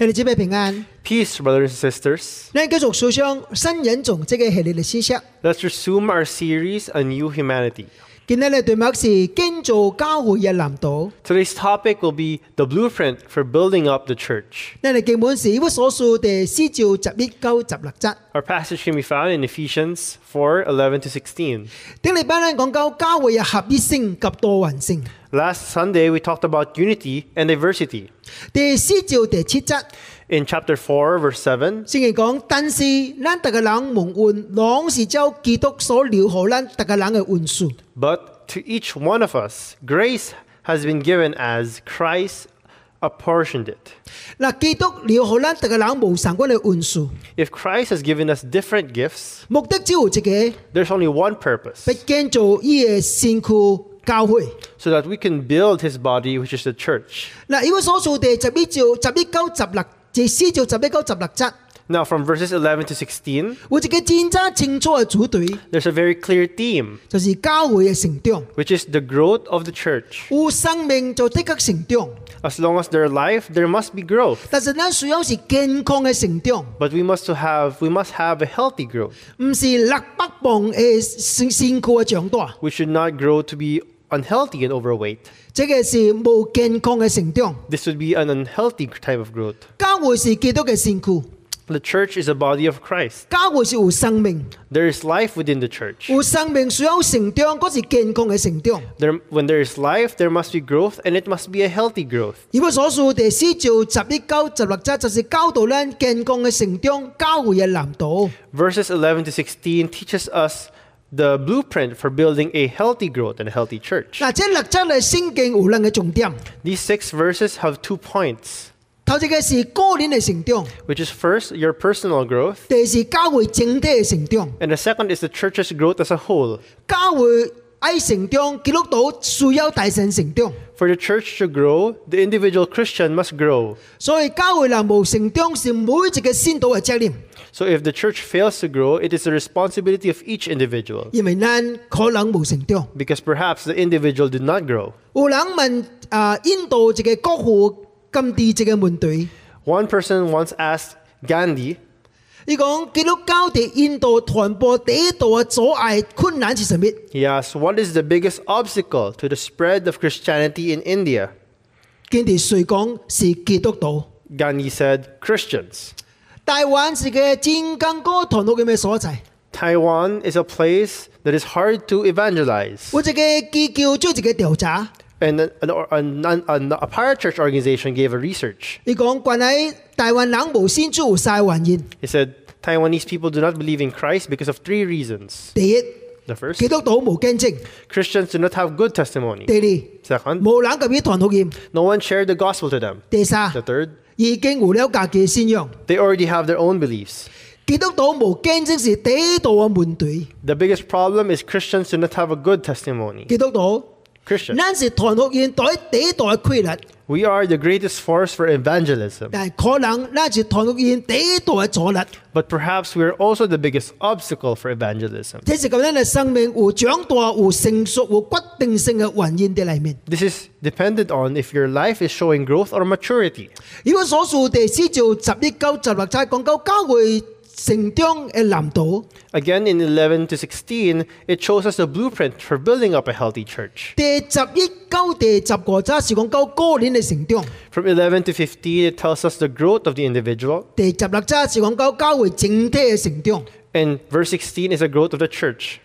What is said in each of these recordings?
兄弟姊妹平安， Peace, brothers and sisters. 咱继续数上新人种这个系列嘅知识。 Let's resume our series, A New Humanity. Today's topic will be the blueprint for building up the church. Our passage can be found in Ephesians 4 11 to 16. Last Sunday, we talked about unity and diversity 第四章第七节， In chapter 4, verse 7, 圣经讲：但是咱大家人蒙恩，拢是照基督所留予咱大家人嘅恩赐。 but to each one of us, grace has been given as Christ apportioned it. 嗱，基督留予咱大家人无相关嘅恩赐， If Christ has given us different gifts, 目的只有一个， there's only one purpose 要建造伊嘅身躯教会。 so that we can build his body, which is the church. 嗱，以弗所书第十一章十一到十六， 第四章十一到十六节， Now, from verses 11 to 16, 有一个真正清楚嘅主题， there's a very clear theme, 就是教会嘅成长。 which is the growth of the church. 有生命就的确成长， As long as there's life, there must be growth. 但是咱需要是健康嘅成长， But we must to have we must have a healthy growth. 唔是六百磅嘅身身躯嘅长大。 We should not grow to be unhealthy and overweight. 这个是无健康嘅成长。 This would be an unhealthy type of growth. 教会是基督嘅身躯， The church is a body of Christ. 教会是有生命， There is life within the church. 有生命需要成长，嗰是健康嘅成长。 There, when there is life, there must be growth, and it must be a healthy growth. 以弗所书第四章十一到十六节，就是教导咱健康嘅成长，教会嘅蓝图。 Verses 11 to 16 teaches us the blueprint for building a healthy growth and a healthy church. 嗱，这六节嘅圣经有两个重点， These six verses have two points, 头一个是个人嘅成长， which is first your personal growth, 第二是教会整体嘅成长。 and the second is the church's growth as a whole. 教会 爱成长，基督徒需要大神成长， For the church to grow, the individual Christian must grow. 所以教会若无成长是每一个信徒嘅责任， So if the church fails to grow, it is the responsibility of each individual. 因为咱可能无成长。 Because perhaps the individual did not grow. 有人问啊，印度一个国父甘地一个问题， One person once asked Gandhi, 伊讲基督教喺印度传播第一道嘅阻碍困难是什么？ he asked, What is the biggest obstacle to the spread of Christianity in India? 坚地谁讲是基督徒？ Gandhi said, Christians. 台湾是个真刚哥传福音嘅所在， Taiwan is a place that is hard to evangelize. 有一个机构做一个调查， And an, an, an, an, a parachurch organization gave a research. 伊讲关于台湾人无信主有三个原因。 He said, Taiwanese people do not believe in Christ because of three reasons. 第一， The first, 基督徒无见证； Christians do not have good testimony. 第二， Second, 无人甲伊传福音； no one shared the gospel to them. 第三 The，third, 已经有了家己嘅信仰。 they already have their own beliefs. 基督徒无见证是第一道嘅问题。 The biggest problem is Christians do not have a good testimony. 基督徒， Christians, 咱是传福音第第一道嘅规律， we are the greatest force for evangelism, 但系可能咱是传福音第一道嘅阻力。 but perhaps we are also the biggest obstacle for evangelism. 这是咁咱嘅生命有长大、有成熟、有决定性嘅原因喺里面。 This is dependent on if your life is showing growth or maturity. 如果所述第四章十一到十六节讲到教会成长嘅蓝图， Again, in 11 to 16, it shows us the blueprint for building up a healthy church. From 11 to 15, it tells us the growth of the individual. And verse 16 is the growth of the church.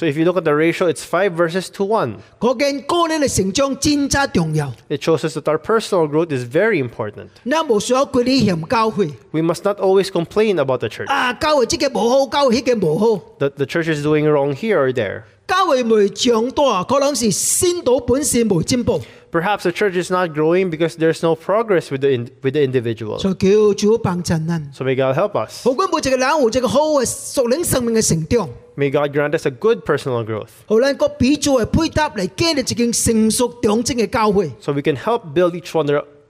你个经本嘅诶比例 ratio 是个比一， So if you look at the ratio, it's 5 verses to 1. 可见个人嘅成长真真重要。 It shows us that our personal growth is very important. 咱无需要归你嫌教会 We must not always complain about the church. 啊，教会即个无好，教会迄个无好。 That the church is doing wrong here or there. 教会未长大，可能是先导本身无进步， Perhaps the church is not growing because there's no progress with the, in, with the individual. 就叫主帮衬咱。 So may God help us. 好管每一个人有一个好嘅属灵生命嘅成长， May God grant us a good personal growth 好咱个彼此嘅配搭嚟建立一间成熟长正嘅教会。 so we can help build each one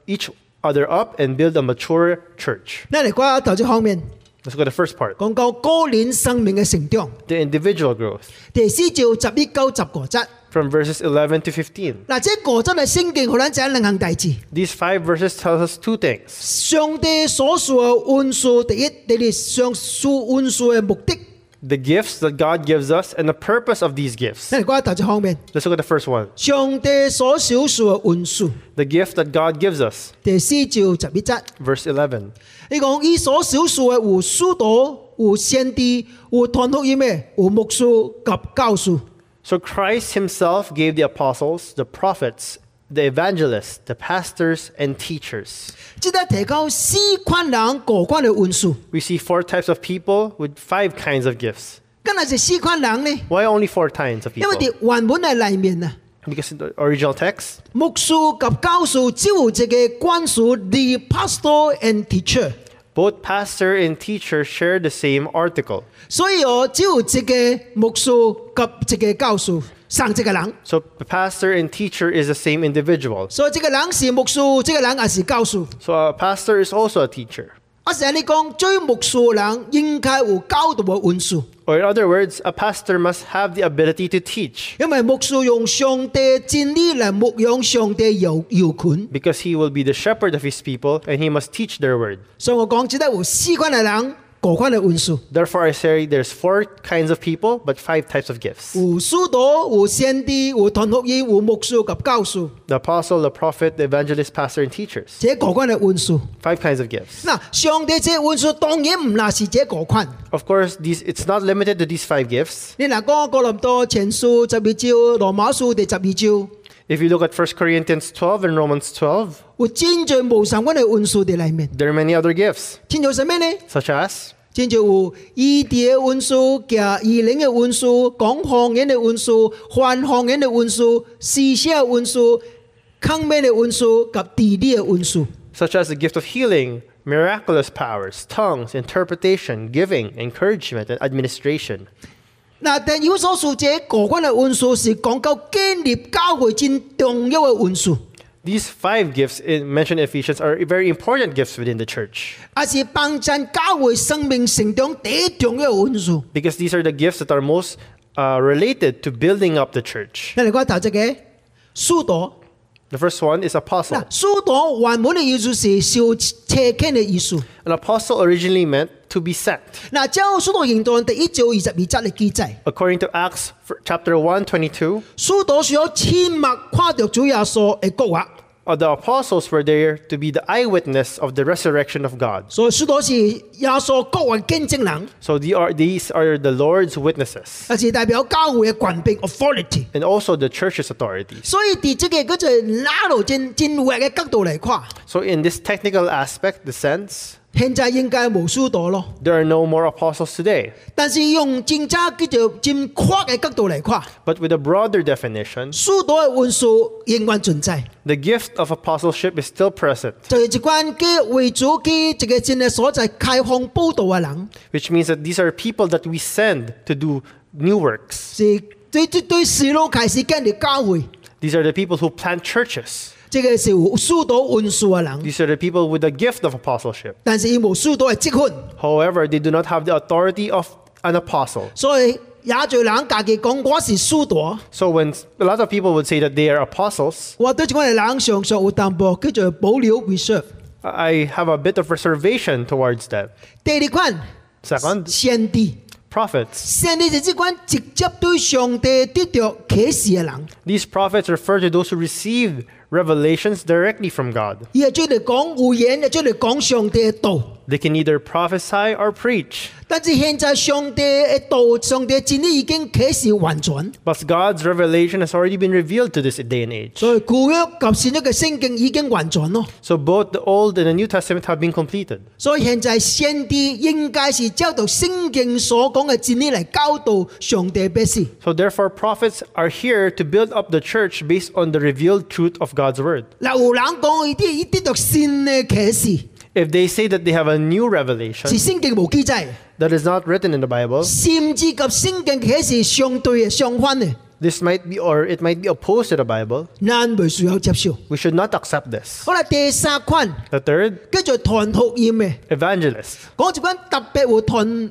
each other up and build a mature church. 咱嚟讲头一方面， Let's go to the first part 讲到个人生命嘅成长。 the individual growth. 第四章十一到十个节， from verses 11 to 15. 嗱，即个真系圣经好咱知两项大字。 These five verses tell us two things. 上帝所说嘅恩赐，第一，你哋上述恩赐嘅目的。 The gifts that God gives us and the purpose of these gifts. 你嚟讲第一方面， Let's look at the first one. 上帝所少数嘅恩赐， The gift that God gives us. 第四照十一节。 Verse 11. 你讲伊所少数嘅有书道、有先知、有传福音嘅、有牧师及教师。 So Christ himself gave the apostles, the prophets, the evangelists, the pastors, and teachers. 即系提高四款人各款嘅恩赐。 We see four types of people with five kinds of gifts. 今日系四款人呢？ Why only four kinds of 因 people? 为啲原本系里面啊， Because in the original text, 牧师及教师只有一个关属 the pastor and teacher， both pastor and teacher share the same article. 所以我只有一个牧师及一个教师，生一个人。 So the pastor and teacher is the same individual. 所以这个人是牧师，这个人也是教师。 So a pastor is also a teacher. 我成日你讲，追牧师嘅人应该有教导嘅恩赐， Or in other words, a pastor must have the ability to teach 因为牧师用上帝真理嚟牧养上帝有有权。 because he will be the shepherd of his people and he must teach their word. 所以我讲只得有四款嘅人， 各款嘅恩賜。Therefore, I say there's four kinds of people, but five types of gifts 有書道、有先知、有傳福音、有牧師及教師，the apostle, the prophet, the evangelist, pastor, and teachers. 這各款嘅恩賜。Five kinds of gifts. 嗱，上帝這恩賜當然唔嗱是這各款。Of course, these it's not limited to these five gifts. 你嗱講哥林多前書十二章、羅馬書第十二章，If you look at 1 Corinthians 12 and Romans 12, 有真在无相关嘅恩赐喺里面。 there are many other gifts, 真在什么呢？ such as 真就有医治嘅恩赐、嘅医灵嘅恩赐、讲方言嘅恩赐、还方言嘅恩赐、施写嘅恩赐、抗命嘅恩赐及治理嘅恩赐。 such as the gift of healing, miraculous powers, tongues, interpretation, giving, encouragement, and administration. 嗱，但有所述这个关嘅恩赐是讲到建立教会真重要嘅恩赐， These five gifts in, mentioned in Ephesians are very important gifts within the church 也是帮助教会生命成长第一重要嘅恩赐。 because these are the gifts that are most uh, related to building up the church. 你嚟讲头一个书道， The first one is apostle. 嗱书道原本嘅意思是受车倾嘅意思。 An apostle originally meant to be sent. 嗱，照书道行传第一章二十二节嘅记载。 According to Acts f- chapter 1, 22, 书道是有亲目看到主耶稣嘅国话， uh, the apostles were there to be the eyewitness of the resurrection of God. 所以书道是耶稣国话嘅见证人， So the are, these are the Lord's witnesses 也是代表教会嘅权柄 authority。 and also the church's authority. 所以喺这个嗰个拿到真真活嘅角度嚟看， So in this technical aspect, the sense, 现在应该冇书道咯。 there are no more apostles today. 但是用真正叫做真阔嘅角度嚟看， But with a broader definition, 书道嘅元素仍然存在， the gift of apostleship is still present, 就系一关嘅为主嘅一个真嘅所在开放报道嘅人， which means that these are people that we send to do new works. 是对对对事路开始建立教会， These are the people who plant churches. 这个是有书道元素嘅人， These are the people with the gift of apostleship. 但是伊冇书道嘅职分。 However, they do not have the authority of an apostle. 所以也最人家己讲我是书道， So when a lot of people would say that they are apostles, 我对我哋人常常有淡薄叫做保留 reserve。 I have a bit of reservation towards that. 第二款 Second, 先知， prophets. 先知是即款直接对上帝得到启示嘅人， These prophets refer to those who receive revelations directly from God. 伊系最嚟讲预言，系最嚟讲上帝嘅道。 They can either prophesy or preach. 但是现在上帝嘅道、上帝嘅真理已经启示完全， But God's revelation has already been revealed to this day and age. 所以旧约及新约嘅圣经已经完全咯。 So both the Old and the New Testament have been completed. 所以现在先知应该是照到圣经所讲嘅真理嚟教导上帝百姓。 So therefore, prophets are here to build up the church based on the revealed truth of God's word. 嗱，有人讲伊啲伊啲读新嘅启示， If they say that they have a new revelation 是圣经无记载， that is not written in the Bible, 甚至及圣经启示相对嘅相反嘅， this might be or it might be opposed to the Bible. 咱未需要接受。 We should not accept this. 好啦，第三款 The third, 叫做传福音嘅， evangelist. 讲一款特别有传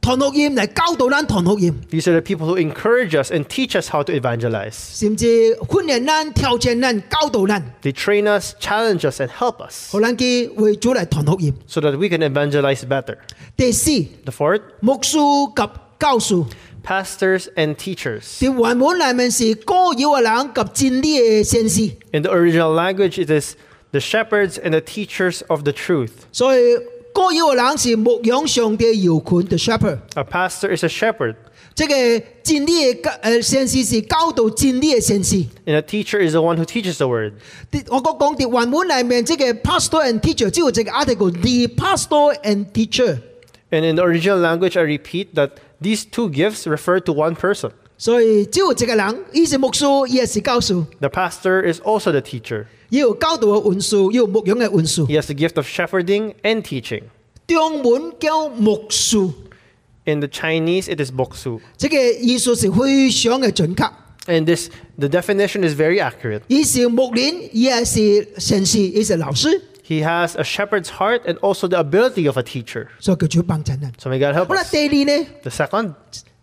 传福音嚟教导咱传福音， These are the people who encourage us and teach us how to evangelize. 甚至训练咱、挑战咱、教导咱， They train us, challenge us, and help us 好咱去为主嚟传福音。 so that we can evangelize better. 第四， The fourth, 牧师及教师。 pastors and teachers. 喺原文里面是歌谣嘅人及真理嘅先知， In the original language, it is the shepherds and the teachers of the truth. 所以 歌谣嘅人是牧养上帝摇群嘅 shepherd。 A pastor is a shepherd, 即系真理嘅教诶先知是教导真理嘅先知。 and a teacher is the one who teaches the word. 啲我讲讲啲原文里面，即系 pastor and teacher，只有一个 article，the pastor and teacher。 And in the original language, I repeat that these two gifts refer to one person. 所以只有一个人，伊是牧师，伊也是教师， The pastor is also the teacher. 伊有教导嘅运数，伊有牧养嘅运数。 He has the gift of shepherding and teaching. 中文叫牧师， In the Chinese, it is boksu. 即个意思是非常嘅准确。 And this, the definition is very accurate. 伊是牧人，伊也是先知，伊是老师， He has a shepherd's heart and also the ability of a teacher. 所以叫做帮衬人。 So may God help 好啦， us. 第二呢， The second,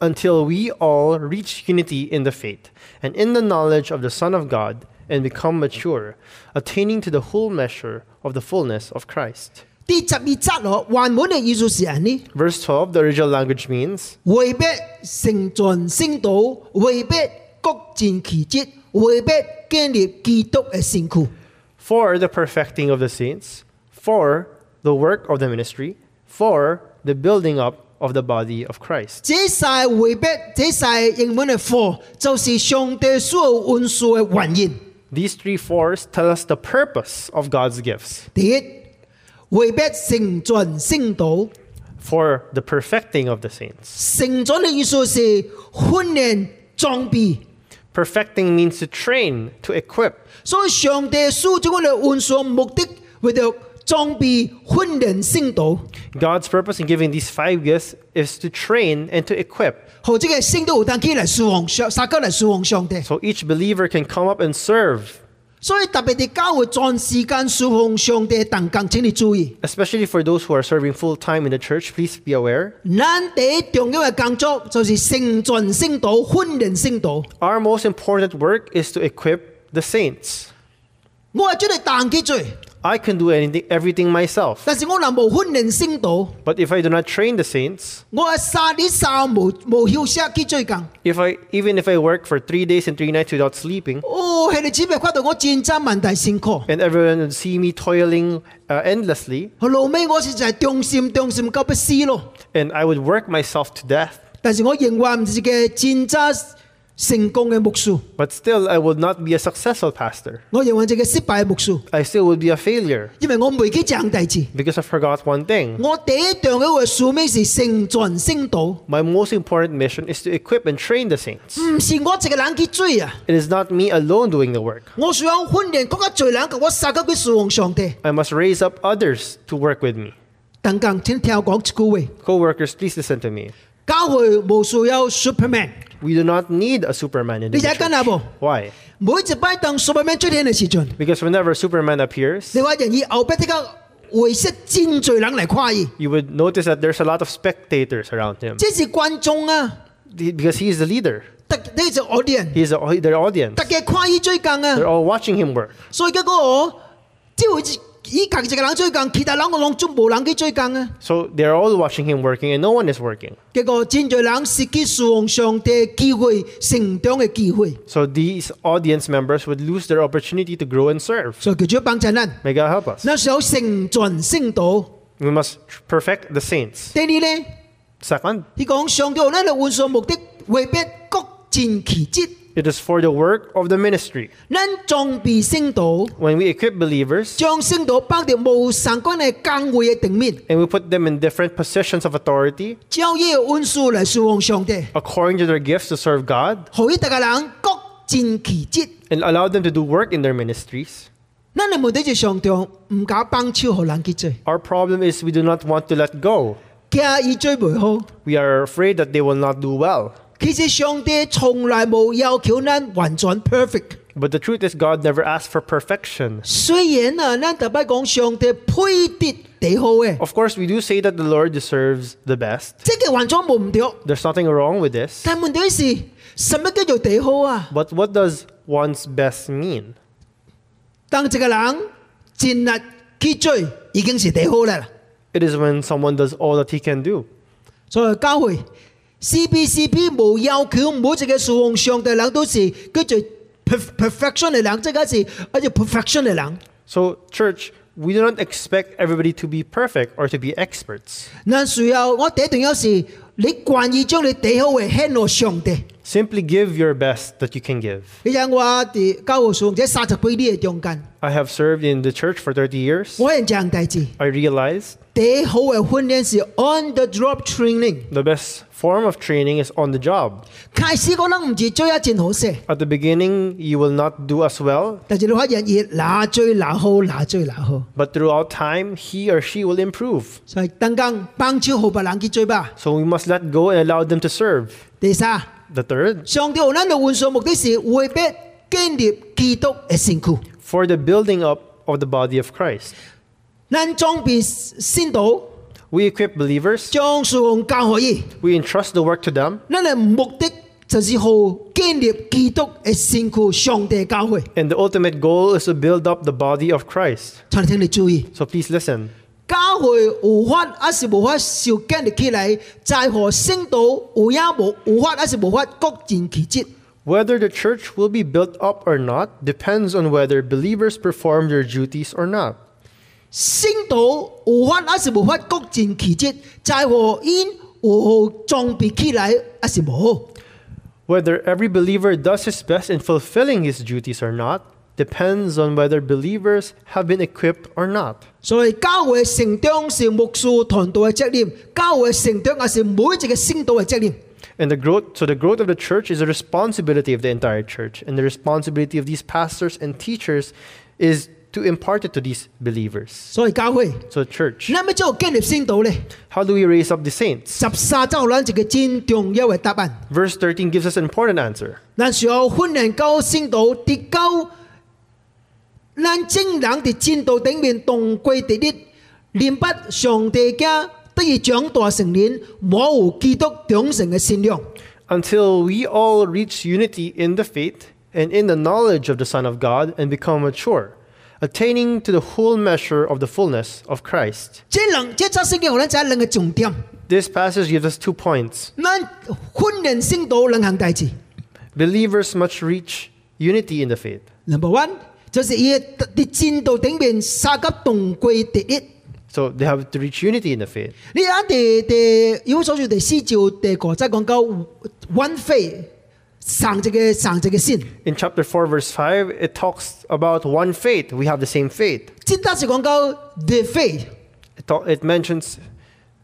until we all reach unity in the faith and in the knowledge of the Son of God and become mature, attaining to the whole measure of the fullness of Christ. 第十二节咯，原文嘅意思是安尼。 Verse 12, the original language means 为必成全圣道，为必各尽其职，为必建立基督嘅身躯。 for the perfecting of the saints, for the work of the ministry, for the building up of the body of Christ. 这晒为必，这晒英文嘅 for，就是上帝所有运数嘅原因。 These three fours tell us the purpose of God's gifts 第一，为必成全圣道， for the perfecting of the saints. 成全嘅意思是训练装备。 Perfecting means to train, to equip. 所以上帝所种嘅运数目的为咗 装备训练圣道， God's purpose in giving these five gifts is to train and to equip 或者系圣道有当起嚟侍奉上，撒交嚟侍奉上帝。 so each believer can come up and serve. 所以特别地教会全时间侍奉上帝，但更请你注意， Especially for those who are serving full time in the church, please be aware. 咱第一重要嘅工作就是成全圣道、训练圣道。 Our most important work is to equip the saints. 我系将你当起罪， I can do anything, everything myself. 但是我若无训练圣道， But if I do not train the saints, 我系三日三无无休息去做工。 if I even if I work for three days and three nights without sleeping, 哦，系你只咪看到我战争问题辛苦。 and everyone would see me toiling uh, endlessly, 后尾我实在忠心忠心到不死咯。 and I would work myself to death, 但是我仍然唔是个战争 成功嘅牧师， but still I would not be a successful pastor. 我仍然系一个失败嘅牧师， I still would be a failure 因为我未记讲代志。 because I forgot one thing. 我第一样嘅个使命是成全圣道， My most important mission is to equip and train the saints. 唔是我一个人去做啊！ It is not me alone doing the work. 我想训练嗰个罪人，我撒个佢侍奉上帝。 I must raise up others to work with me. 等间请听我讲一句话： Co-workers, please listen to me. 教会无需要 Superman。 We do not need a Superman in the 你睇紧啊 church. 无？ Why? 每一摆当 Superman 出现嘅时阵， Because whenever Superman appears, 你话人以后边啲个为识战罪人嚟夸伊， you would notice that there's a lot of spectators around him 这是观众啊！ because he's the leader. 特呢就 audience， He's the, their audience. 特嘅夸伊追更 They're 啊！ all watching him work. 所以结果我只会 伊家己一个人做工，其他人個攏總無人去做工啊。So they're all watching him working, and no one is working. 結果真侪人失去侍奉上帝嘅機會、成長嘅機會，So these audience members would lose their opportunity to grow and serve. 所以叫做幫助咱。May God help us. 那时候成全聖道。We must perfect the saints. 第二咧，Second, 佢講上帝有咱嘅運作目的，未必各盡其職。it is for the work of the ministry. 咱装备圣道， When we equip believers 将圣道放喺无相关嘅岗位嘅顶面， and we put them in different positions of authority 照耶运数嚟侍奉上帝， according to their gifts to serve God 可以大家人各尽其职。 and allow them to do work in their ministries. 咱嘅问题就上帝唔敢帮手互人去做， Our problem is we do not want to let go. 惊伊做唔好。 We are afraid that they will not do well. 其实上帝从来冇要求咱完全 perfect。 But the truth is, God never asked for perfection. 虽然啊，咱特别讲上帝配得最好嘅， Of course, we do say that the Lord deserves the best. 即系完全冇唔对。 There's nothing wrong with this. 但问题是，什么叫做最好啊？ But what does one's best mean? 当一个人尽力去做，已经是最好啦。 It is when someone does all that he can do. 所以教会 cbcb 无要求每一只嘅树上嘅人都是跟着 perfection 嚟谂即系嗰时一只 perfection 嚟谂 so church we do not expect everybody to be perfect or to be experts 那时候我第一定有时你惯意将你第一为 handle 上的 Simply give your best that you can give. I have served in the church for 30 years. I realized on the job training. The best form of training is on the job. At the beginning, you will not do as well. But throughout time, he or she will improve. So we must let go and allow them to serve. 第三， The third, 上帝有咱嘅运作目的是为必建立基督嘅身躯。 for the building up of the body of Christ. 咱装备先道， We equip believers, 将侍奉交可以。 we entrust the work to them, 咱嘅目的就是好建立基督嘅身躯，上帝教会。 and the ultimate goal is to build up the body of Christ. 请你听你注意。 So please listen. 教会有法还是无法受建立起来，在乎圣道有也无有法还是无法各尽其职。 Whether the church will be built up or not depends on whether believers perform their duties or not. 圣道有法还是无法各尽其职，在乎因有装备起来还是无。 Whether every believer does his best in fulfilling his duties or not depends on whether believers have been equipped or not. 所以教会成长是牧师团队嘅责任，教会成长也是每一个圣道嘅责任。 And the growth so the growth of the church is a responsibility of the entire church. And the responsibility of these pastors and teachers is to impart it to these believers. 所以教会， So church, 那么就建立圣道咧， how do we raise up the saints? 十三周咱一个真重要嘅答案。 Verse 13 gives us an important answer. 咱需要训练到圣道，直到 咱正人伫进道顶面同归直立，明白上帝家得以长大成年，冇有基督忠诚嘅信仰。 until we all reach unity in the faith and in the knowledge of the Son of God and become mature, attaining to the whole measure of the fullness of Christ. 这两这则圣经，我哋就两个重点。 This passage gives us two points. 咱训练圣道两项大事。 Believers must reach unity in the faith. Number one 就是伊伫进道顶面三甲同归直立。 So they have to reach unity in the faith. 你睇第第以弗所书第四章第五节讲到 one faith，上一个上一个信。 In chapter 4, verse 5, it talks about one faith. We have the same faith. 即单是讲到 the faith， It, ta- it mentions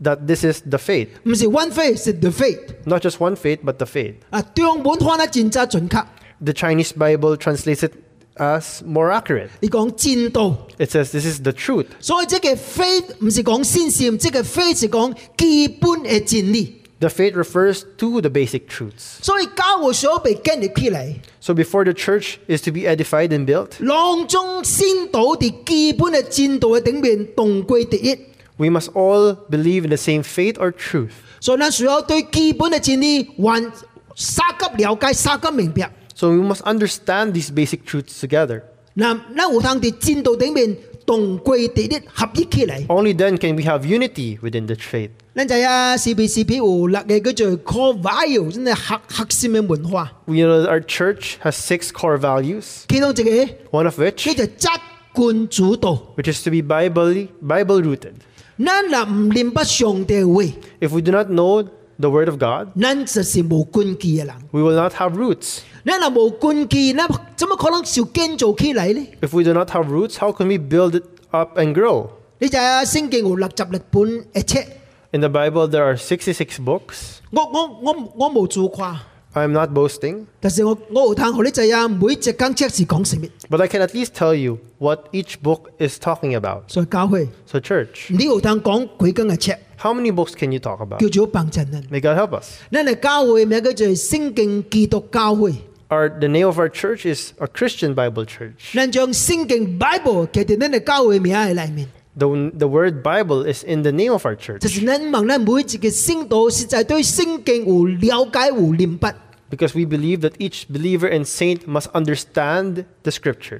that this is the faith. 唔是 one faith，是 the faith。 Not just one faith, but the faith. 啊，中文翻得真真准确。 The Chinese Bible translates it as more accurate. 你讲真道， It says this is the truth. 所以即个 faith 唔是讲信心，即个 faith 是讲基本嘅真理。 The faith refers to the basic truths. 所以教会所被建立起嚟， So before the church is to be edified and built, 当中先导喺基本嘅真道嘅顶面同归第一。 we must all believe in the same faith or truth. 所以咱需要对基本嘅真理还三级了解、三级明白。 So we must understand these basic truths together. 嗱，咱有通喺真道顶面 同归地啲合一起嚟。 Only then can we have unity within the faith. 咱知啊，CBCP 有六个叫做 core value，真系核核心嘅文化。 We know that our church has six core values, 其中一个 one of which 叫做责官主导。 which is to be Bible Bible rooted. 咱若唔明白上帝嘅话， If we do not know the word of God, 咱就是无根基嘅人。 we will not have roots. 咱若无根基，咱怎么可能受建造起嚟呢？ If we do not have roots, how can we build it up and grow? 你知啊，圣经有六十六本嘅册， In the Bible, there are 66 books. 我我我我冇做夸， I am not boasting, 但是我我有听学你知啊，每一间册是讲什么？ but I can at least tell you what each book is talking about. 所以教会， So, church, 你有听讲几间嘅册， how many books can you talk about? 叫做帮衬人。 May God help us. 咱嘅教会名叫做圣经基督教会， Our, the name of our church is a Christian Bible church. 咱将圣经 Bible 记喺咱嘅教会名嘅里面， The, the word Bible is in the name of our church 就是咱望咱每一个圣道实在对圣经有了解有明白， because we believe that each believer and saint must understand the scripture.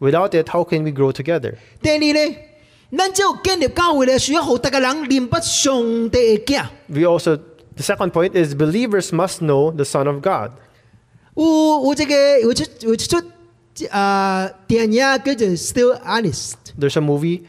Without it, how can we grow together? We also the second point is believers must know the Son of God. There's a movie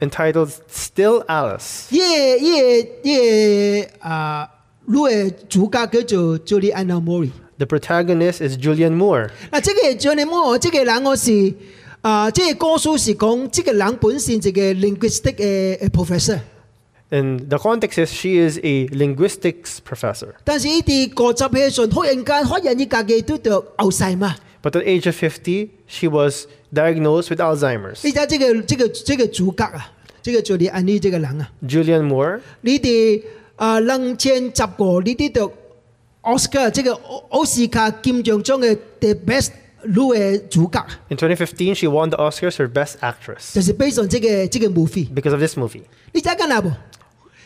entitled Still Alice. Yeah, yeah, yeah. Uh, 伊個啊女嘅主角叫做 Juliana Moore。The protagonist is Julian Moore. 嗱，即個 Juliana Moore，即個人我是啊，即個歌書是講，即個人本身係個 linguistic 嘅嘅 professor，And the context is she is a linguistics professor. 但是伊啲個集嘅時候，忽然間發現伊家己都得後世嘛。But at the age of fifty, she was diagnosed with Alzheimer's. 你睇這個這個這個主角啊，這個 Juliana 這個人啊。Julian Moore 你哋啊两千十个呢啲读奥斯卡，即系奥奥斯卡金像奖嘅 The Best 女嘅主角， In 2015, she won the Oscars for Best Actress 就是 based on 这个这个 movie。 because of this movie. 你知紧啦噃？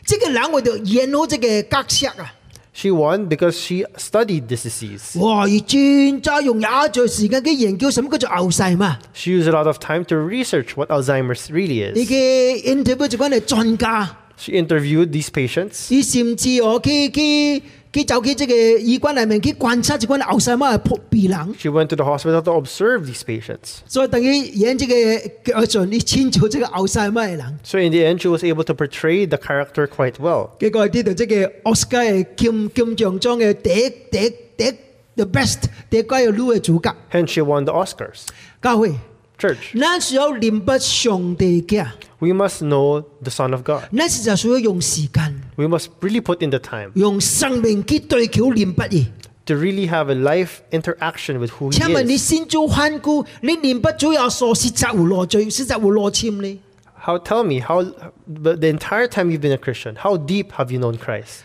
这个人为咗演好这个角色啊！ She won because she studied this disease. 哇！而专家用廿长时间嘅研究什么叫做后世嘛？ She used a lot of time to research what Alzheimer's really 你 is. 嘅 interview 就讲系专家， She interviewed these patients. 你甚至我去去去走去这个医馆里面去观察这个后世嘛系病人。 She went to the hospital to observe these patients. 所以等于演这个叫做你清楚这个后世咩人。 So in the end, she was able to portray the character quite well. 结果呢度即个奥斯卡嘅金金像奖嘅第一第一第一 the best 第一个嘅女嘅主角， Hence, she won the Oscars. 教会， church. We must know the Son of God. We must really put in the time to really have a life interaction with who He is. How tell me how the entire time you've been a Christian, how deep have you known Christ?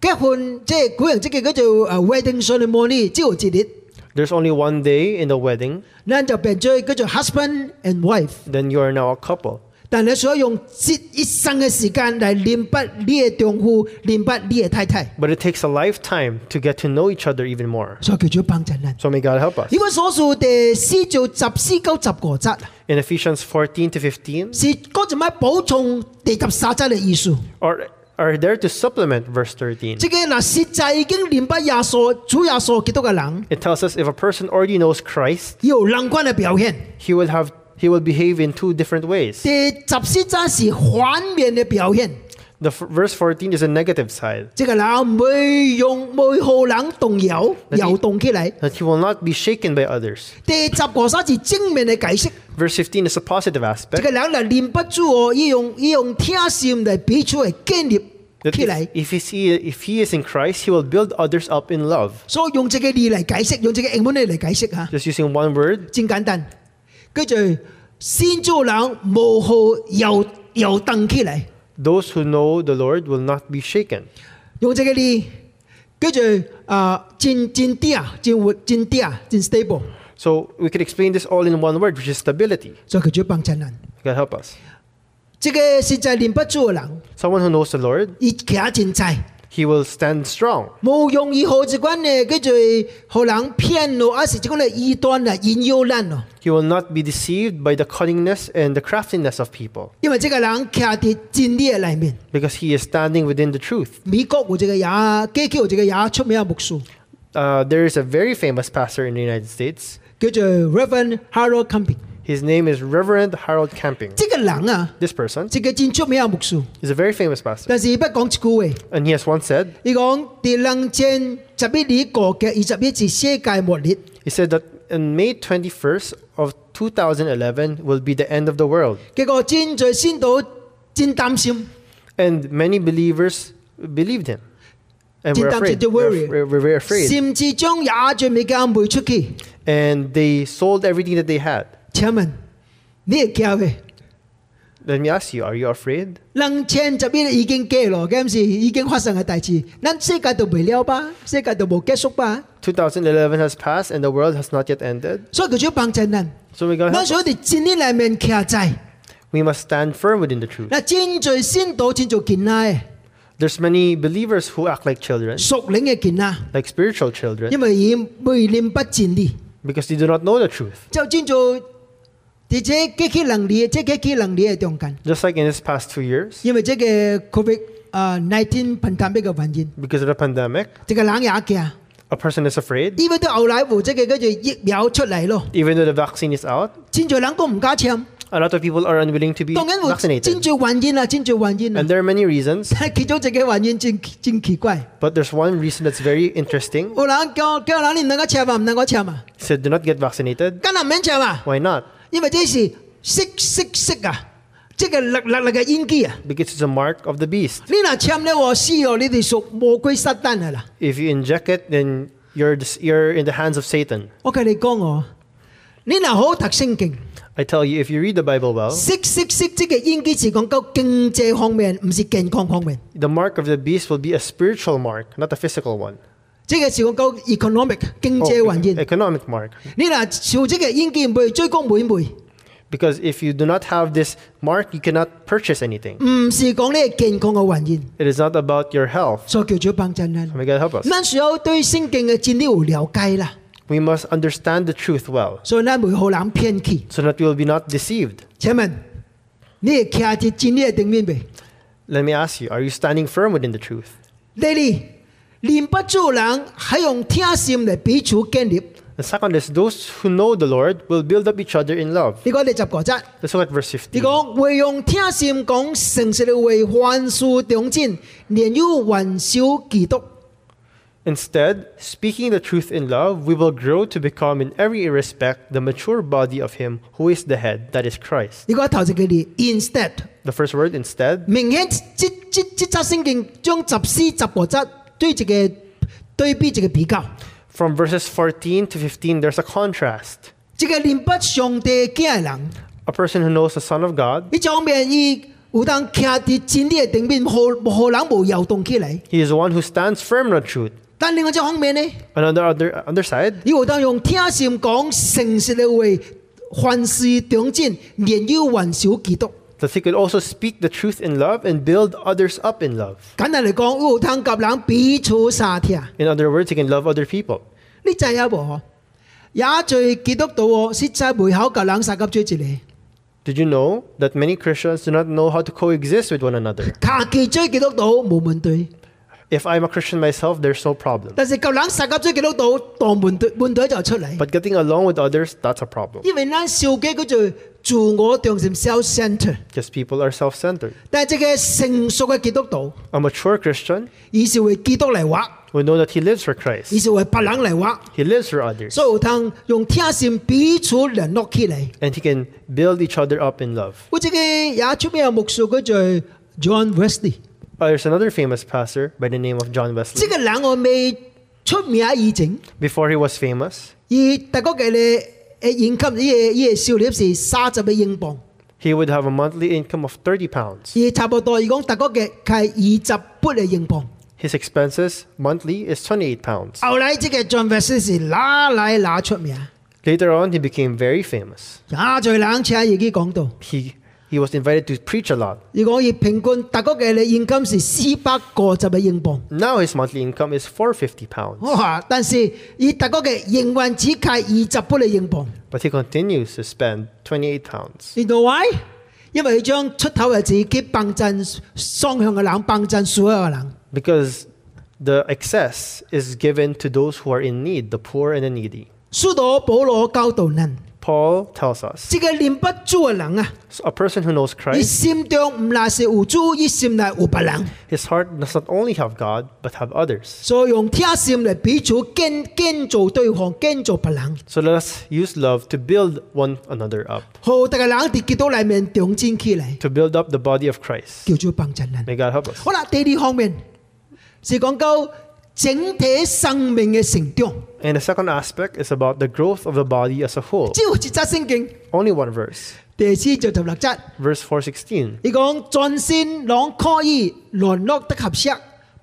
结婚，即系古人即系叫做诶 wedding ceremony，只有一日， There's only one day in the wedding, 咱就变咗叫做 husband and wife。 then you are now a couple. 但系所以用一一生嘅时间嚟明白你嘅丈夫，明白你嘅太太， But it takes a lifetime to get to know each other even more. 所以叫做帮衬咱。 So may God help us. 呢个所数第四章十四九十个节， In Ephesians 14 to 15, 是嗰阵乜补充第十三节嘅意思。 or are there to supplement verse 13. It tells us if a person already knows Christ, he will have he will behave in two different ways. 第十四节是反面嘅表现， The f- verse 14 is a negative side. 即系人唔会用唔会好人动摇，摇动起嚟。 That he will not be shaken by others. 第十个节是正面嘅解释， Verse 15 is a positive 即 aspect. 系人嚟念不住我，要用要用听心嚟彼此嚟建立 That 起来 if,。if, he see, if he is in Christ, he will build others up in love. 所以用这个字嚟解释，用这个英文嚟嚟解释吓， Just using one word, 真简单。跟住先做人无好又又蹬起嚟， those who know the Lord will not be shaken. 用这个字，跟住啊真真啲啊，真活真啲啊，真 stable， So we could explain this all in one word, which is stability. 所以佢就帮衬人。 God help us. 这个实在念不住嘅人， Someone who knows the Lord, 伊企真在。 he will stand strong. 冇容易好之关呢，跟住互人骗咯，还是即讲咧异端啊、引诱人咯。 He will not be deceived by the cunningness and the craftiness of people, 因为这个人企喺真理嘅里面。 because he is standing within the truth. 美国有一个也，基基有一个也出名嘅牧师， Uh, there is a very famous pastor in the United States. 叫做 Reverend Harold Camping。 His name is Reverend Harold Camping. 这个人啊， This person 一个真出名嘅牧师， is a very famous pastor, 但是伊不讲一句话， and he has once said, 伊讲第两千十一年过嘅二十一次世界末日， he said that on May 21st of 2011 will be the end of the world, 结果真在先到真担心， and many believers believed him, and were Did that afraid. to worry. Were, were very afraid, 甚至将也最美嘅卖出去。 and they sold everything that they had. 请问你系惊嘅？ Let me ask you, are you afraid? 两千十一年已经过咯，嗰阵时已经发生嘅大事，咱世界都未了吧？世界都冇结束吧？ 2011 has passed, and the world has not yet ended. 所以佢就要帮衬人。 So we got 那所以我哋真理里面徛在， we must stand firm within the truth. 嗱真在先道真做见仔， There's many believers who act like children, 属灵嘅见仔， like spiritual children, 因为伊未念不真理， because they do not know the truth. 就真做， Just like in this past two years, 因为这个 Covid 啊 nineteen pandemic 嘅原因， because of the pandemic, 这个人也惊， a person is afraid, 因为到后来无这个跟住疫苗出嚟咯， even though the vaccine is out. 真在人讲唔加签， A lot of people are unwilling to be 当然有真 vaccinated. 在原因啦，真在原因啦 And，there are many reasons, 但系其中一个原因真真奇怪， but there's one reason that's very interesting. 有人叫叫人你唔能够签嘛，唔能够签嘛， He said, do not get vaccinated. 梗系唔免签嘛。 Why not? 因为这是色色色啊，即系力力力嘅演技啊！ Because it's a mark of the beast. 你嗱签咧我死哦，你哋属魔鬼撒旦嘅啦！ If you inject it, then you're, dis- you're in the hands of Satan. 我同你讲哦，你嗱好读圣经， I tell you, if you read the Bible well, 色色色即系演技是讲到经济方面，唔是健康方面。 the mark of the beast will be a spiritual mark, not a physical one. 即系是讲到 economic 经 Oh, 济原因。 economic mark. 你嗱朝即系演技唔会追讲妹妹， Because if you do not have this mark, you cannot purchase anything. 唔是讲你系健康嘅原因， It is not about your health. 所以叫做帮衬人。 May God help us. 咱需要对圣经嘅真理有了解啦， We must understand the truth well 所以咱唔会好人骗去。 so that we will be not deceived. 请问你系企喺真理嘅顶面未？ Let me ask you, are you standing firm within the truth? 第二， 念不住人系用听心嚟彼此建立。 The second is those who know the Lord will build up each other in love. 呢个你十个则， Let's look at verse 你 15. 讲会用听心讲诚实嘅话，凡事中正，连有元首基督。 Instead, speaking the truth in love, we will grow to become in every respect the mature body of Him who is the head, that is Christ. 呢个头一个字，instead， The first word, instead, 明显即即即则圣经将十四十个则 對一個對比一個比較。from verses 14 to 15, there's a contrast. 一個念不上帝嘅嘅人，A person who knows the Son of God, 呢方面伊有當徛喺真理嘅頂面，無無人無搖動起来。he is one who stands firm the truth. 但另外一方面呢？And on the other, other side, 伊有當用聽心講誠實嘅話，凡事中正，連有元首基督。that he could also speak the truth in love and build others up in love. 简单嚟讲，有通甲人彼此相听。 In other words, he can love other people. 你知影无？嗬？也最基督徒喎，实在背后甲人相夹做一个， Did you know that many Christians do not know how to coexist with one another? 卡基做基督徒冇问题， If I'm a Christian myself, there's no problem. 但是甲人相夹做基督徒，当问题问题就出嚟。 But getting along with others, that's a problem. 因为咱少嘅叫做 自我中心 self center， Because people are self centered. 但系这个成熟嘅基督徒， A mature Christian 伊是为基督嚟活， will know that he lives for Christ, 伊是为别人嚟活， he lives for others, 所以有通用听心彼此联络起嚟。 and he can build each other up in love. 我这个也出名嘅牧师叫做 John Wesley， Uh, there's another famous pastor by the name of John 即 Wesley. 个人我未出名以前， Before he was famous, 而大个嘅咧 誒現金呢個呢個收入是三十個英鎊，he would have a monthly income of thirty pounds. 而差不多而講大概嘅係二十八嘅英鎊。His expenses monthly is twenty-eight pounds. 後來即個 John Wesley 是拿来拿出名，Later on, he became very famous. 啊在冷車已經講到，He, he was invited to preach a lot. 如果以平均大个嘅咧现金是四百个十个英镑。 Now his monthly income is 450 pounds. 哇！但是以大个嘅营运只系二十八嘅英镑， But he continues to spend 28 pounds 你知道 why？因为佢将出头嘅钱去帮衬双向嘅人，帮衬所有嘅人。 because the excess is given to those who are in need, the poor and the needy. 书道保罗教导人， Paul tells us 这个念不主嘅人啊， so a person who knows 伊 Christ, 心中唔乃是有主，伊心内有别人， his heart does not only have God, but have others. 所以用听心嚟彼此建建造对方，建造别人， So let us use love to build one another up, 好大家人喺基督里面长进起来， to build up the body of Christ. 叫做帮衬人。 May God help us. 好啦，第二方面是讲到 整体生命嘅成长。 And the second aspect is about the growth of the body as a whole. 只有一则圣经， Only one verse. 第四就十六节， Verse 416. 你讲全身拢可以联络得合适，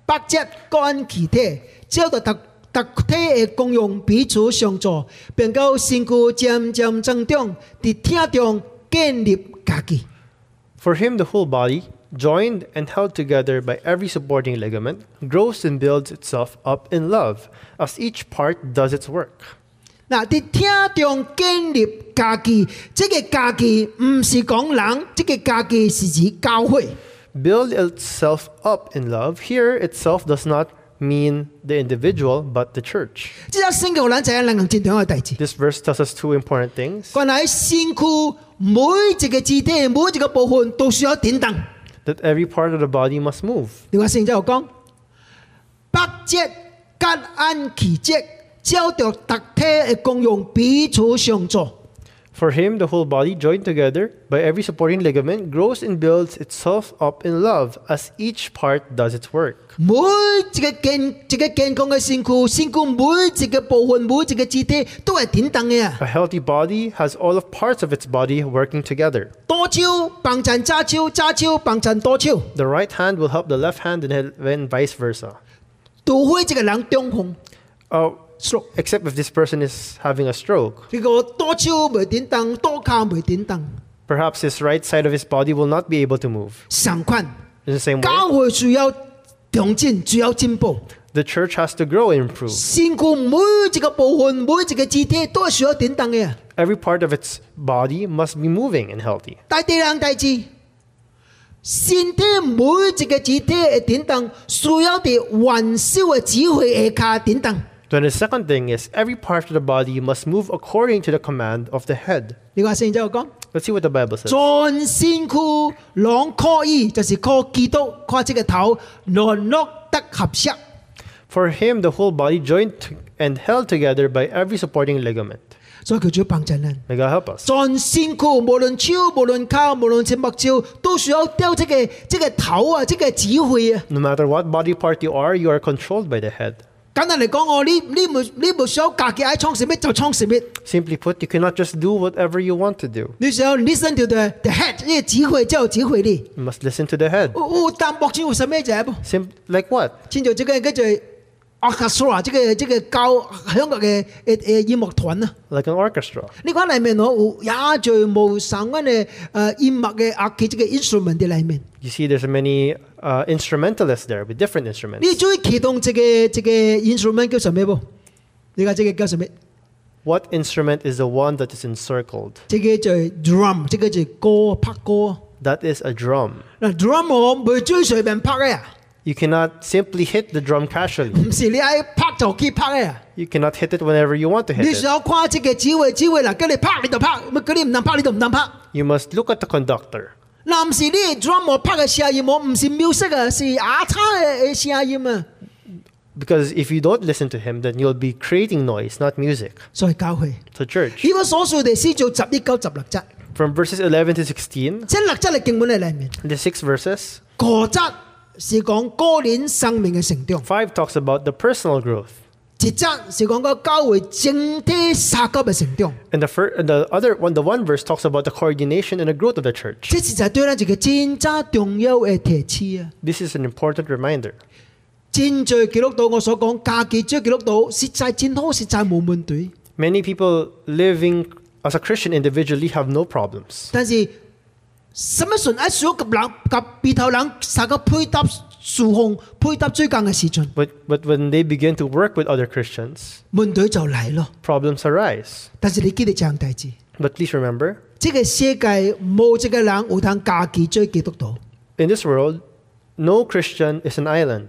百节各按其体，照到特特体嘅功用彼此相助，并到身躯渐渐增长，伫听中建立家己。 For him, the whole body, joined and held together by every supporting ligament, grows and builds itself up in love, as each part does its work. 嗱，伫听中建立家己，即、个家己唔是讲人，即、个家己是指教会。 Build itself up in love. Here, itself does not mean the individual, but the church. 即系圣经有咱知影两样真重要嘅代志。 This verse tells us two important things That every part of the body must move. 你話聖經有讲，百節各按其節，照着特体的功用彼此相助。For him, the whole body, joined together by every supporting ligament, grows and builds itself up in love, as each part does its work. 每一个健一个健康嘅身躯，身躯每一个部分、每一个肢体都系点动嘅啊！ A healthy body has all of parts of its body working together. 多手帮衬揸手，揸手帮衬多手， The right hand will help the left hand and then vice versa. 除非一个人中风 Uh, stroke， except if this person is having a stroke. 呢个多手未点动，多脚未点动， Perhaps his right side of his body will not be able to move. 相款。 In the same way, 教会需要长进，需要进步。 the church has to grow and improve. 身躯每一个部分、每一个肢体都系需要点动嘅。 Every part of its body must be moving and healthy. 但第二样大字，身体每一个肢体嘅点动，需要啲完少嘅指挥下点动。 Then the second thing is every part of the body must move according to the command of the head. 你话圣经有讲， Let's see what the Bible says. 全身躯两可以，就是靠基督靠这个头联络得合适。 For him, the whole body joined to- and held together by every supporting ligament. 所以佢就要帮衬人。 May God help us. 全身躯无论手、无论脚、无论只目睭，都需要掉这个这个头啊，这个指挥啊。 No matter what body part you are, you are controlled by the head. 簡單嚟講，我呢呢冇呢冇想家己愛創什麼就創什麼。Simply put, you cannot just do whatever you want to do. 你想 listen to the the head，呢個指揮就有指揮你。You must listen to the head. 我我，但目前有什麼啫？不，Sim- like what? 清楚這個叫做 orchestra，這個這個教香港嘅誒誒音樂團啊。Like an orchestra. 你看裡面我有也最無相關嘅誒音樂嘅樂器，這個 instrument 嘅裡面。You see, there's many uh, instrumentalists there with different instruments. 你最啟動這個這個 instrument 叫什麼不？你講這個叫什麼？What instrument is the one that is encircled? 這個就 drum，這個就歌拍歌。That is a drum. 嗱 drum 我唔係最隨便拍嘅啊，You cannot simply hit the drum casually. 唔是你爱拍就去拍嘅啊。 You cannot hit it whenever you want to hit 你 it. 想看这个指挥指挥嗱，叫你拍你就拍，咪叫你唔能拍你就唔能拍。 You must look at the conductor. 嗱，唔是你 drum 我拍嘅声音，我唔是 music 啊，是牙叉嘅声音啊。 Because if you don't listen to him, then you'll be creating noise, not music. 所以教会， So, church, 呢个所述嘅诗做十一九十六则， from verses 11 to 16, 即系六则嘅经文喺里面， the six verses, 个则 是讲个人生命嘅成长， 5 talks about the personal growth. 一则是讲个教会整体三级嘅成长。 And the, fir- and the other one, the one verse talks about the coordination and the growth of the church. 这实在对咱一个真正重要嘅提示啊！ This is an important reminder. 真在基督徒，我所讲家己做基督徒，实在真好，实在冇问题。 Many people living as a Christian individually have no problems. 但是 什么时候需要及人及别头人三个配搭树红配搭最近嘅时阵， But, but when they begin to work with other Christians, 问题就嚟咯。 problems arise. 但是你记得一样代志， But please remember, 这个世界冇一个人有通家己做基督徒， in this world, no Christian is an island.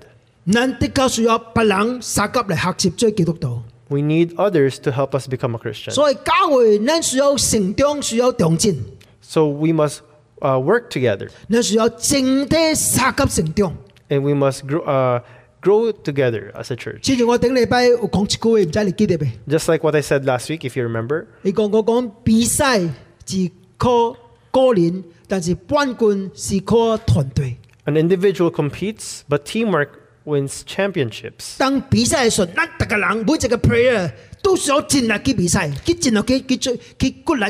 咱的确需要别人三级嚟学习做基督徒。 We need others to help us become a Christian. 所以教会咱需要成长，需要长进， So we must uh, work together 咱需要整体三级成长。 and we must grow, uh, grow together as a church. 之前我顶礼拜有讲一句话，唔知你记得未？ Just like what I said last week, if you remember, 你讲我讲比赛是靠个人，但是冠军是靠团队。 an individual competes, but teamwork wins championships. 当比赛嘅时候，咱逐个人每一个 player 都需要尽力去比赛，去尽力去去做去骨力。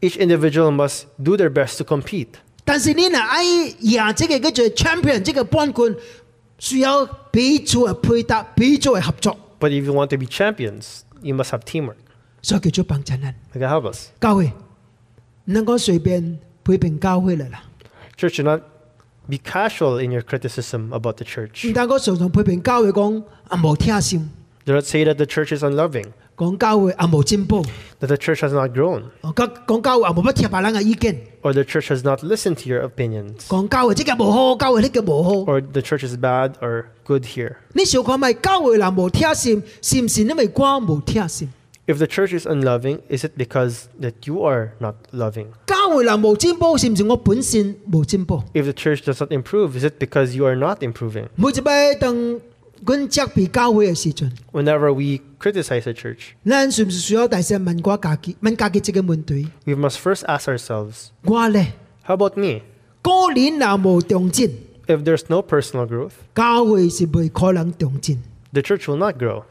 Each individual must do their best to compete. 但是你若爱赢这个叫做 champion 这个冠军，需要彼此嘅配搭，彼此嘅合作， But if you want to be champions, you must have teamwork. 所以叫做帮衬人。 Like help us. 教会唔能够随便批评教会嚟啦， Church, do not be casual in your criticism about the church. 唔能够常常批评教会讲啊冇听心， Do not say that the church is unloving, 讲教会啊冇进步， that the church has not grown, 哦讲讲教会啊冇乜听别人嘅意见， or the church has not listened to your opinions, 讲教会即个冇好，教会呢个冇好。 or the church is bad or good here. 你想看咪教会人冇听心，是唔是因为我冇听心？ If the church is unloving, is it because that you are not loving? 教会人冇进步，是唔是我本身冇进步？ If the church does not improve, is it because you are not improving? 每一摆当 阮责备教会嘅时阵， Whenever we criticize the church, 咱是唔是需要大声问我家己，问家己这个问题？ we must first ask ourselves 我咧 how about me? 个人若冇长进， If there's no personal growth, 教会是唔可能长进。 the church will not grow.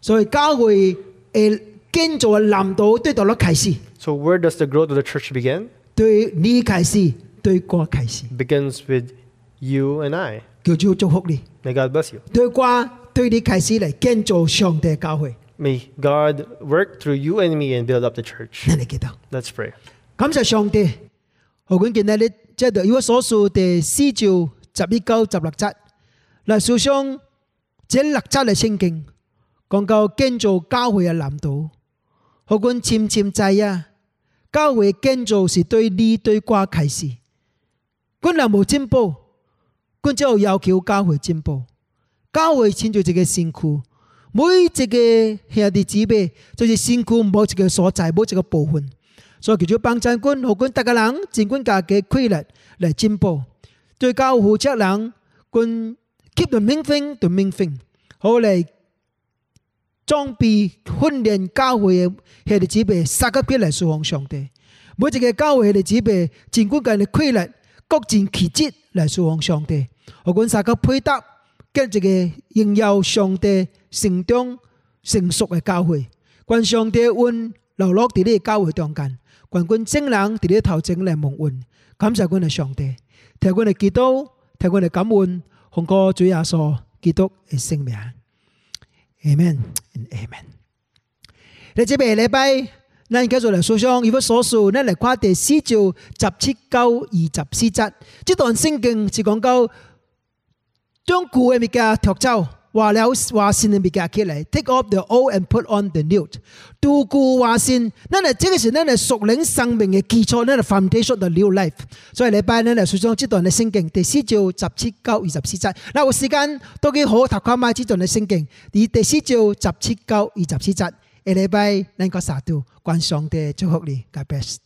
所以教会诶建造嘅难度对到我开始， So, where does the growth of the church begin? 对你开始，对我开始， It begins with you and I. 叫做祝福你。May God bless you. 對我對你開始嚟建造上帝嘅教會，May God work through you and me and build up the church. 你記得。Let's pray. 感謝上帝，何管見咧，你即係如果所述第四章十一九十六節，嗱，書上這六節嘅聖經講到建造教會嘅難度，何管漸漸知啊，教會建造是對你對我開始，管若無進步，只有要求教会进步，教會遷就一个辛苦。每一个兄弟姊妹，就是辛苦某一个所在，某一个部分。所以叫做幫襯官，好管大家人尽管家己規律來進步，对教負責人，官 keep the main thing the main thing，好嚟装备训练教会嘅兄弟姊妹，三級起來侍奉上帝。每一个教會兄弟姊妹，尽管家己規律，各尽其職來侍奉上帝。我管三个配搭，跟一個應有上帝成长成熟嘅教會，願上帝恩流落伫你嘅教会中間。願阮正人伫你头前嚟蒙恩，感谢阮嘅上帝，聽阮嘅祈禱，聽阮嘅感恩，奉個主耶稣基督嘅聖名，amen，amen，。你這邊禮拜，咱繼續嚟訴上，如果所述，咱嚟看第四章十七到二十四節，這段聖經是講到將舊嘅物件脫走。话了話先嘅物件起嚟，take off the old and put on the new。杜固話先，咱係這個是咱係屬靈生命嘅基础，咱係 foundation of the new life。所以礼拜咱嚟訴上這段嘅聖經，第四章十七到二十四節。嗱，有时间都幾好讀看埋這段嘅聖經，而第四章十七到二十四節。下礼拜咱个三度，愿上帝祝福你，God bless。